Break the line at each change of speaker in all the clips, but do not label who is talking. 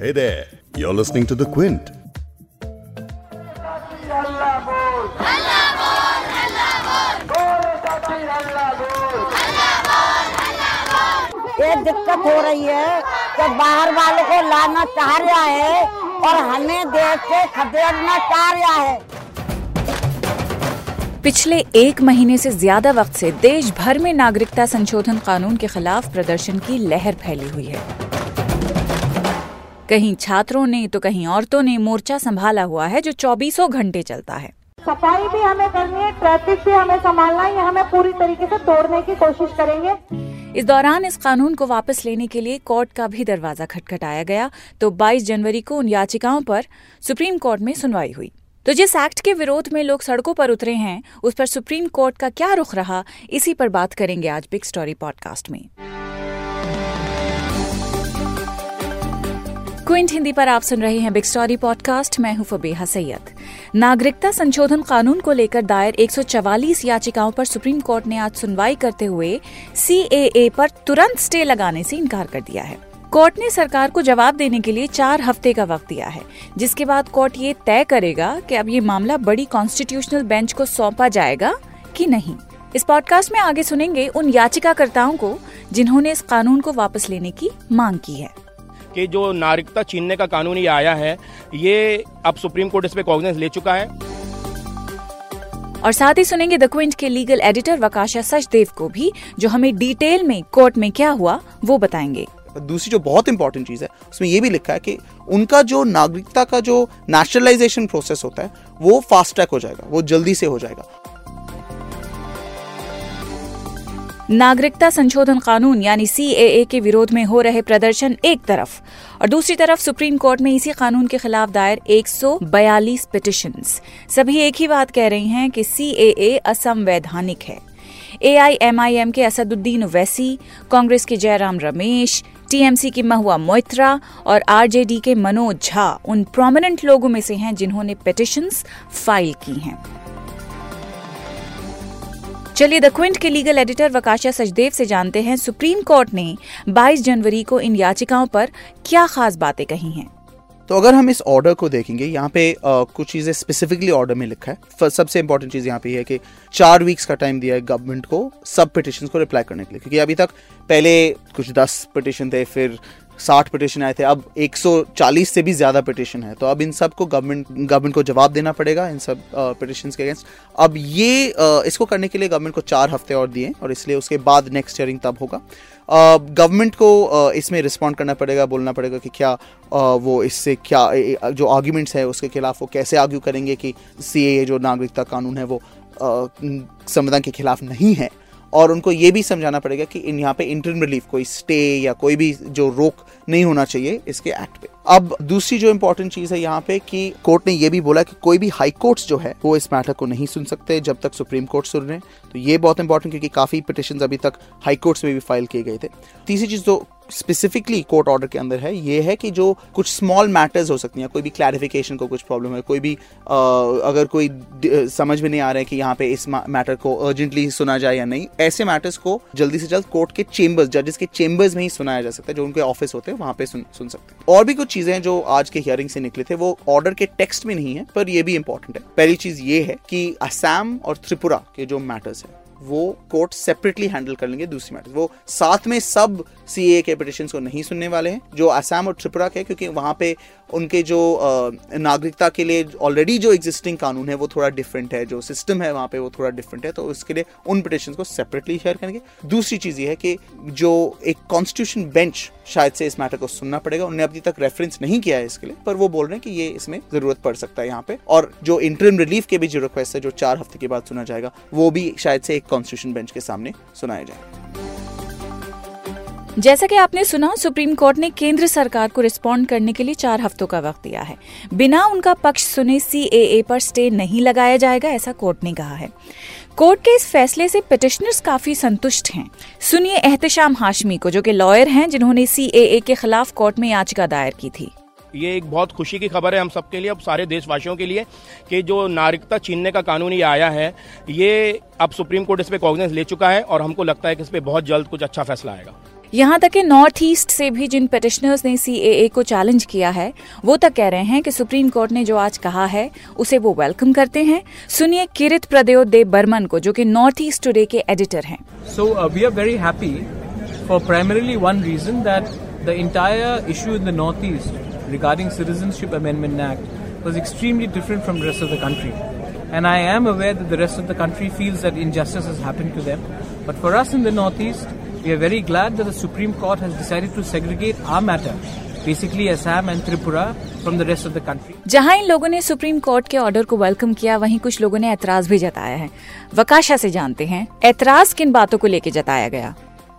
Hey there, you're listening to The Quint.
ये दिक्कत हो रही है कि बाहर वालों को लाना चाह रहा है और हमें देश से खदेड़ना चाह रहा है
पिछले एक महीने से ज़्यादा वक्त से देश भर में नागरिकता संशोधन कानून के खिलाफ प्रदर्शन की लहर फैली हुई है कहीं छात्रों ने तो कहीं औरतों ने मोर्चा संभाला हुआ है जो चौबीसों घंटे चलता है।
सफ़ाई भी हमें करनी है ट्रैफ़िक भी हमें संभालना है ये हमें पूरी तरीके से तोड़ने की कोशिश करेंगे।
इस दौरान इस कानून को वापस लेने के लिए कोर्ट का भी दरवाज़ा खटखटाया गया तो 22 जनवरी को उन याचिकाओं पर सुप्रीम कोर्ट में सुनवाई हुई। तो जिस एक्ट के विरोध में लोग सड़कों पर उतरे हैं उस पर सुप्रीम कोर्ट का क्या रुख रहा इसी पर बात करेंगे आज बिग स्टोरी पॉडकास्ट में। क्विंट हिंदी पर आप सुन रहे हैं बिग स्टोरी पॉडकास्ट मैं हूँ फबेहा सैयद। नागरिकता संशोधन कानून को लेकर दायर 144 याचिकाओं पर सुप्रीम कोर्ट ने आज सुनवाई करते हुए सीएए पर तुरंत स्टे लगाने से इनकार कर दिया है। कोर्ट ने सरकार को जवाब देने के लिए चार हफ़्ते का वक्त दिया है। जिसके बाद कोर्ट ये तय करेगा कि अब ये मामला बड़ी कॉन्स्टिट्यूशनल बेंच को सौंपा जाएगा कि नहीं। इस पॉडकास्ट में आगे सुनेंगे उन याचिकाकर्ताओं को जिन्होंने इस कानून को वापस लेने की मांग की है।
कि जो नागरिकता छीनने का कानून ये आया है ये अब सुप्रीम कोर्ट इस पे कॉग्नेंस ले चुका है।
और साथ ही सुनेंगे द क्विंट के लीगल एडिटर वकाशा सचदेव को भी जो हमें डिटेल में कोर्ट में क्या हुआ वो बताएँगे।
दूसरी जो बहुत इंपॉर्टेंट चीज़ है उसमें ये भी लिखा है कि उनका जो नागरिकता का जो नेशनलाइजेशन प्रोसेस होता है वो फास्ट ट्रैक हो जाएगा वो जल्दी से हो जाएगा।
नागरिकता संशोधन कानून, यानी सीएए के विरोध में हो रहे प्रदर्शन एक तरफ़, और दूसरी तरफ़ सुप्रीम कोर्ट में इसी कानून के खिलाफ दायर 142 पिटिशंस सभी एक ही बात कह रही हैं कि सीएए असंवैधानिक है। एआईएमआईएम के असदुद्दीन वैसी, कांग्रेस के जयराम रमेश टीएमसी की महुआ मोइत्रा और आरजेडी के मनोज झा उन प्रोमिनेंट लोगों में से हैं जिन्होंने पिटिशंस फ़ाइल की हैं। चलिए द क्विंट के लीगल एडिटर वकाशा सचदेव से जानते हैं सुप्रीम कोर्ट ने 22 जनवरी को इन याचिकाओं पर क्या खास बातें कही हैं?
तो अगर हम इस ऑर्डर को देखेंगे यहाँ पे आ, कुछ चीज़ें स्पेसिफिकली ऑर्डर में लिखा है। सबसे इंपॉर्टेंट चीज़ यहाँ पे है कि चार वीक्स का टाइम दिया है गवर्नमेंट को सब पिटिशन को रिप्लाई करने के लिए। क्योंकि अभी तक पहले कुछ दस पिटिशन थे फिर साठ पिटिशन आए थे अब 140 से भी ज़्यादा पिटिशन है। तो अब इन सबको गवर्नमेंट गवर्नमेंट को जवाब देना पड़ेगा इन सब पिटिशन के अगेंस्ट अब ये आ, इसको करने के लिए गवर्नमेंट को चार हफ़्ते और दिए और इसलिए उसके बाद नेक्स्ट हियरिंग तब होगा। गवर्नमेंट को इसमें रिस्पॉन्ड करना पड़ेगा बोलना पड़ेगा कि क्या वो इससे क्या जो आर्ग्यूमेंट्स है उसके खिलाफ वो कैसे आर्ग्यू करेंगे कि सी जो नागरिकता कानून है वो संविधान के खिलाफ नहीं है। और उनको ये भी समझाना पड़ेगा कि इन यहाँ पे इंटरम रिलीफ कोई स्टे या कोई भी जो रोक नहीं होना चाहिए इसके एक्ट पे। अब दूसरी जो इंपॉर्टेंट चीज़ है यहाँ पे कि कोर्ट ने ये भी बोला कि कोई भी हाई कोर्ट्स जो है, वो इस मैटर को नहीं सुन सकते जब तक सुप्रीम कोर्ट सुन रहे हैं। तो ये बहुत इंपॉर्टेंट क्योंकि काफ़ी पिटिशन अभी तक हाई कोर्ट्स में भी फ़ाइल किए गए थे। तीसरी चीज़ जो स्पेसिफिकली कोर्ट ऑर्डर के अंदर है ये है कि जो कुछ स्मॉल मैटर्स हो सकती हैं कोई भी क्लैरिफिकेशन को कुछ प्रॉब्लम है कोई भी आ, अगर कोई समझ में नहीं आ रहा है कि यहाँ पे इस मैटर को अर्जेंटली सुना जाए या नहीं ऐसे मैटर्स को जल्दी से जल्द कोर्ट के चेंबर्स जजेस के चेंबर्स में ही सुनाया जा सकता है जो उनके ऑफ़िस होते हैं वहाँ पे सुन, सुन सकते हैं। और भी कुछ चीज़ें जो आज के हियरिंग से निकले थे वो ऑर्डर के टेक्स्ट में नहीं है पर ये भी इंपॉर्टेंट है। पहली चीज़ ये है कि असम और त्रिपुरा के जो मैटर्स है वो कोर्ट सेपरेटली हैंडल कर लेंगे दूसरी मैटर वो साथ में सब सीए के पिटिशन को नहीं सुनने वाले हैं, जो असम और त्रिपुरा के क्योंकि वहाँ पे उनके जो नागरिकता के लिए ऑलरेडी जो एग्जिस्टिंग कानून है, वो थोड़ा डिफरेंट है, जो सिस्टम है वहाँ पे वो थोड़ा डिफरेंट है तो उसके लिए उन पिटिशन को सेपरेटली शेयर करेंगे। दूसरी चीज़ ये है कि जो एक कॉन्स्टिट्यूशन बेंच शायद से इस मैटर को सुनना पड़ेगा उन्होंने अभी तक रेफरेंस नहीं किया है इसके लिए, पर वो बोल रहे हैं कि ये इसमें ज़रूरत पड़ सकता है यहाँ पे। और जो इंटरम रिलीफ के भी जो रिक्वेस्ट है, जो चार हफ़्ते के बाद सुना जाएगा, वो भी शायद से एक कॉन्स्टिट्यूशन बेंच के सामने सुनाया जाएगा
जैसा कि आपने सुना, सुप्रीम कोर्ट ने केंद्र सरकार को रिस्पॉन्ड करने के लिए चार हफ्तों का वक्त दिया है। बिना उनका पक्ष सुने सीएए पर स्टे नहीं लगाया जाएगा, ऐसा कोर्ट ने कहा है। कोर्ट के इस फैसले से पिटिशनर्स काफ़ी संतुष्ट हैं। सुनिए एहतशाम हाशमी को, जो कि लॉयर हैं, जिन्होंने सीएए के खिलाफ कोर्ट में याचिका दायर की थी।
ये एक बहुत खुशी की खबर है हम सबके लिए, अब सारे देशवासियों के लिए, कि जो नागरिकता छीनने का कानून ये आया है, ये अब सुप्रीम कोर्ट इस पर कॉग्नेंस ले चुका है, और हमको लगता है कि इस पर बहुत जल्द कुछ अच्छा फैसला आएगा।
यहाँ तक कि नॉर्थ ईस्ट से भी जिन पिटिशनर्स ने सी को चैलेंज किया है वो तक कह रहे हैं कि सुप्रीम कोर्ट ने जो आज कहा है उसे वो वेलकम करते हैं सुनिए किरित प्रदेव देव बर्मन को जो कि नॉर्थ ईस्ट टुडे के एडिटर हैं
so we are very happy for primarily one reason that the entire issue in the north east regarding citizenship amendment act extremely different from the rest of the country. And I am aware that the rest of the country feels that injustice has happened to them. But for us in the Northeast, We are very glad that the Supreme Court has decided to segregate our matter, basically Assam and Tripura, from the rest of the country.
जहाँ इन लोगों ने supreme court के order को welcome किया वहीं कुछ लोगों ने ऐतराज भी जताया है। वकाशा से जानते हैं ऐतराज किन बातों को लेकर जताया गया?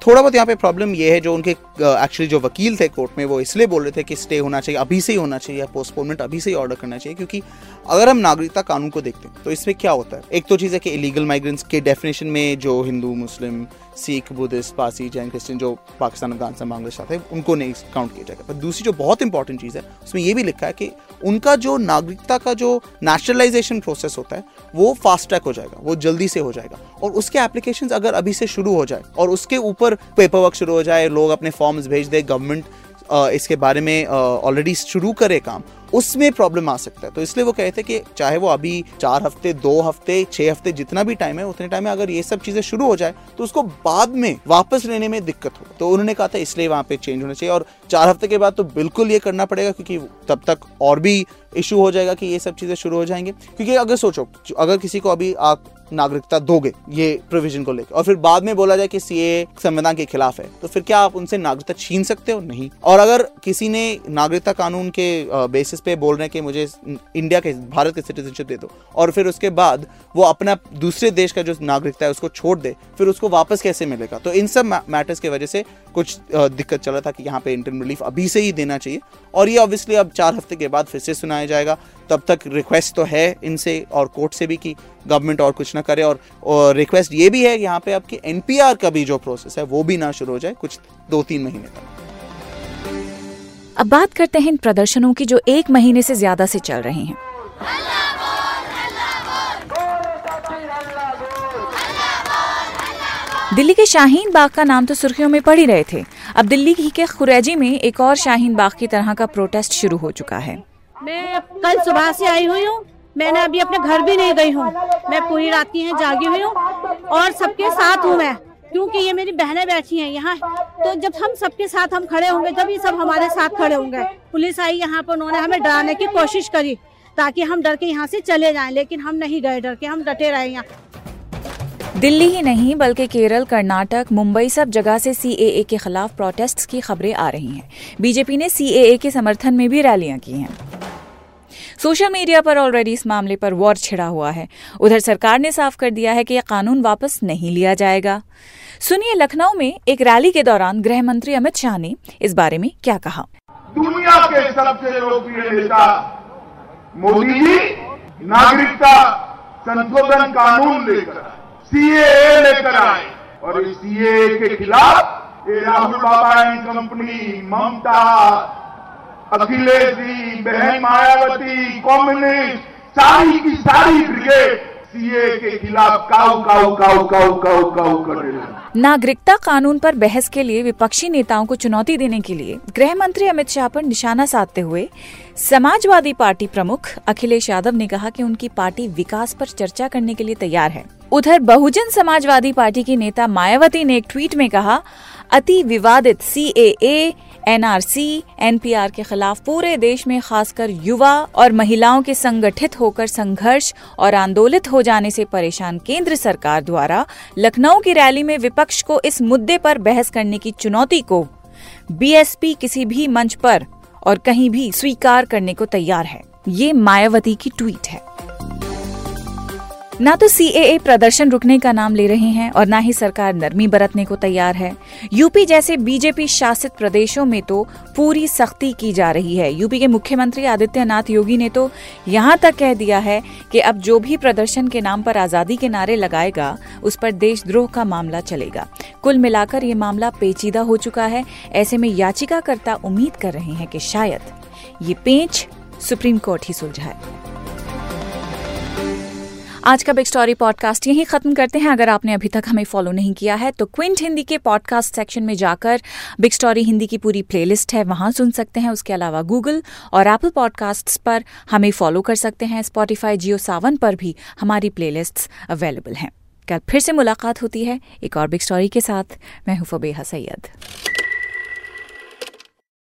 थोड़ा बहुत यहाँ पे प्रॉब्लम ये है जो उनके एक्चुअली जो वकील थे कोर्ट में वो इसलिए बोल रहे थे कि स्टे होना चाहिए अभी से ही होना चाहिए या पोस्टपोनमेंट अभी से ही ऑर्डर करना चाहिए क्योंकि अगर हम नागरिकता कानून को देखते हैं तो इसमें क्या होता है? एक तो चीज़ है कि इलीगल माइग्रेंट्स के डेफिनेशन में जो हिंदू मुस्लिम सिख, बुद्धिस्ट पासी जैन, क्रिश्चियन जो पाकिस्तान अफ़गानिस्तान बांग्लादेश आते हैं, उनको नहीं काउंट किया जाएगा पर दूसरी जो बहुत इंपॉर्टेंट चीज़ है, उसमें यह भी लिखा है कि उनका जो नागरिकता का जो नेशनलाइजेशन प्रोसेस होता है, वो फास्ट ट्रैक हो जाएगा, वो जल्दी से हो जाएगा। और उसके एप्लीकेशन अगर अभी से शुरू हो जाए, और उसके ऊपर पेपर वर्क शुरू हो जाए, लोग अपने फॉर्म्स भेज दें गवर्नमेंट इसके बारे में ऑलरेडी शुरू करे काम, उसमें प्रॉब्लम आ सकता है। तो इसलिए वो कहे थे कि चाहे वो अभी चार हफ़्ते, दो हफ़्ते, छह हफ़्ते जितना भी टाइम है, उतने टाइम में अगर ये सब चीज़ें शुरू हो जाए तो उसको बाद में वापस लेने में दिक्कत हो। तो उन्होंने कहा था, इसलिए वहाँ पे चेंज होना चाहिए। और चार हफ़्ते के बाद तो बिल्कुल ये करना पड़ेगा, क्योंकि तब तक और भी इशू हो जाएगा कि ये सब चीज़ें शुरू हो जाएँगे। क्योंकि अगर सोचो, अगर किसी को अभी आप नागरिकता दोगे ये प्रोविज़न को लेकर और फिर बाद में बोला जाए कि सीए संविधान के खिलाफ है तो फिर क्या आप उनसे नागरिकता छीन सकते हो? नहीं। और अगर किसी ने नागरिकता कानून के बेसिस पे बोल रहे हैं कि मुझे इंडिया के, भारत के सिटीजनशिप दे दो, और फिर उसके बाद वो अपना दूसरे देश का जो नागरिकता है उसको छोड़ दे, फिर उसको वापस कैसे मिलेगा? तो इन सब मैटर्स की वजह से कुछ दिक्कत चला था कि यहाँ पे इंटरन रिलीफ अभी से ही देना चाहिए। और ये ऑब्वियसली अब चार हफ़्ते के बाद फिर से सुनाया जाएगा। तब तक रिक्वेस्ट तो है इनसे और कोर्ट से भी कि गवर्नमेंट और कुछ ना करे और, और रिक्वेस्ट ये भी है कि यहाँ पे आपकी एनपीआर का भी जो प्रोसेस है वो भी ना शुरू हो जाए कुछ दो तीन महीने तक।
अब बात करते हैं इन प्रदर्शनों की जो एक महीने से ज़्यादा से चल रहे हैं। दिल्ली के शाहीन बाग का नाम तो सुर्खियों में पड़ ही रहे थे। अब दिल्ली ही के खुरैजी में एक और शाहीन बाग की तरह का प्रोटेस्ट शुरू हो चुका है।
मैं कल सुबह से आई हुई हूँ। मैंने अभी अपने घर भी नहीं गई हूँ। मैं पूरी रात की यहाँ जागी हुई हूँ और सबके साथ हूँ मैं, क्योंकि ये मेरी बहनें बैठी हैं यहाँ। तो जब हम सबके साथ हम खड़े होंगे ये सब हमारे साथ खड़े होंगे। पुलिस आई यहाँ पर, उन्होंने हमें डराने की कोशिश करी ताकि हम डर के यहाँ से चले जाएँ, लेकिन हम नहीं गए डर के, हम डटे रहे यहाँ।
दिल्ली ही नहीं, बल्कि केरल, कर्नाटक, मुंबई सब जगह से सीएए के खिलाफ प्रोटेस्ट की खबरें आ रही हैं। बीजेपी ने सीएए के समर्थन में भी रैलियाँ की हैं। सोशल मीडिया पर ऑलरेडी इस मामले पर वॉर छिड़ा हुआ है। उधर सरकार ने साफ़ कर दिया है कि यह कानून वापस नहीं लिया जाएगा। सुनिए लखनऊ में एक रैली के दौरान गृह मंत्री अमित शाह ने इस बारे में क्या कहा।
दुनिया के सबसे लोकप्रिय नेता मोदी जी नागरिकता संशोधन कानून लेकर सीए लेकर आए और इस सीए के खिलाफ ये राहुल बाबा एंड कंपनी ममता अखिलेश जी, बहन मायावती कम्युनिस्ट सारी की सारी ब्रिगेड
नागरिकता कानून पर बहस के लिए विपक्षी नेताओं को चुनौती देने के लिए गृह मंत्री अमित शाह पर निशाना साधते हुए समाजवादी पार्टी प्रमुख अखिलेश यादव ने कहा कि उनकी पार्टी विकास पर चर्चा करने के लिए तैयार है। उधर बहुजन समाजवादी पार्टी की नेता मायावती ने एक ट्वीट में कहा अति विवादित सी ए एनआरसी एनपीआर के खिलाफ पूरे देश में खासकर युवा और महिलाओं के संगठित होकर संघर्ष और आंदोलित हो जाने से परेशान केंद्र सरकार द्वारा लखनऊ की रैली में विपक्ष को इस मुद्दे पर बहस करने की चुनौती को बीएसपी किसी भी मंच पर और कहीं भी स्वीकार करने को तैयार है। ये मायावती की ट्वीट है। ना तो सीएए प्रदर्शन रुकने का नाम ले रहे हैं और ना ही सरकार नरमी बरतने को तैयार है। यूपी जैसे बीजेपी शासित प्रदेशों में तो पूरी सख्ती की जा रही है। यूपी के मुख्यमंत्री आदित्यनाथ योगी ने तो यहाँ तक कह दिया है कि अब जो भी प्रदर्शन के नाम पर आज़ादी के नारे लगाएगा, उस पर देशद्रोह का मामला चलेगा। कुल मिलाकर ये मामला पेचीदा हो चुका है। ऐसे में याचिकाकर्ता उम्मीद कर रहे हैं कि शायद ये पेच सुप्रीम कोर्ट ही सुलझाए। आज का बिग स्टोरी पॉडकास्ट यहीं खत्म करते हैं। अगर आपने अभी तक हमें फॉलो नहीं किया है तो क्विंट हिंदी के पॉडकास्ट सेक्शन में जाकर बिग स्टोरी हिंदी की पूरी प्लेलिस्ट है, वहाँ सुन सकते हैं। उसके अलावा गूगल और एप्पल पॉडकास्ट पर हमें फॉलो कर सकते हैं। स्पॉटिफाई जियो सावन पर भी हमारी प्लेलिस्ट्स अवेलेबल हैं। कल फिर से मुलाकात होती है एक और बिग स्टोरी के साथ। मैं हूँ फबेहा सैयद।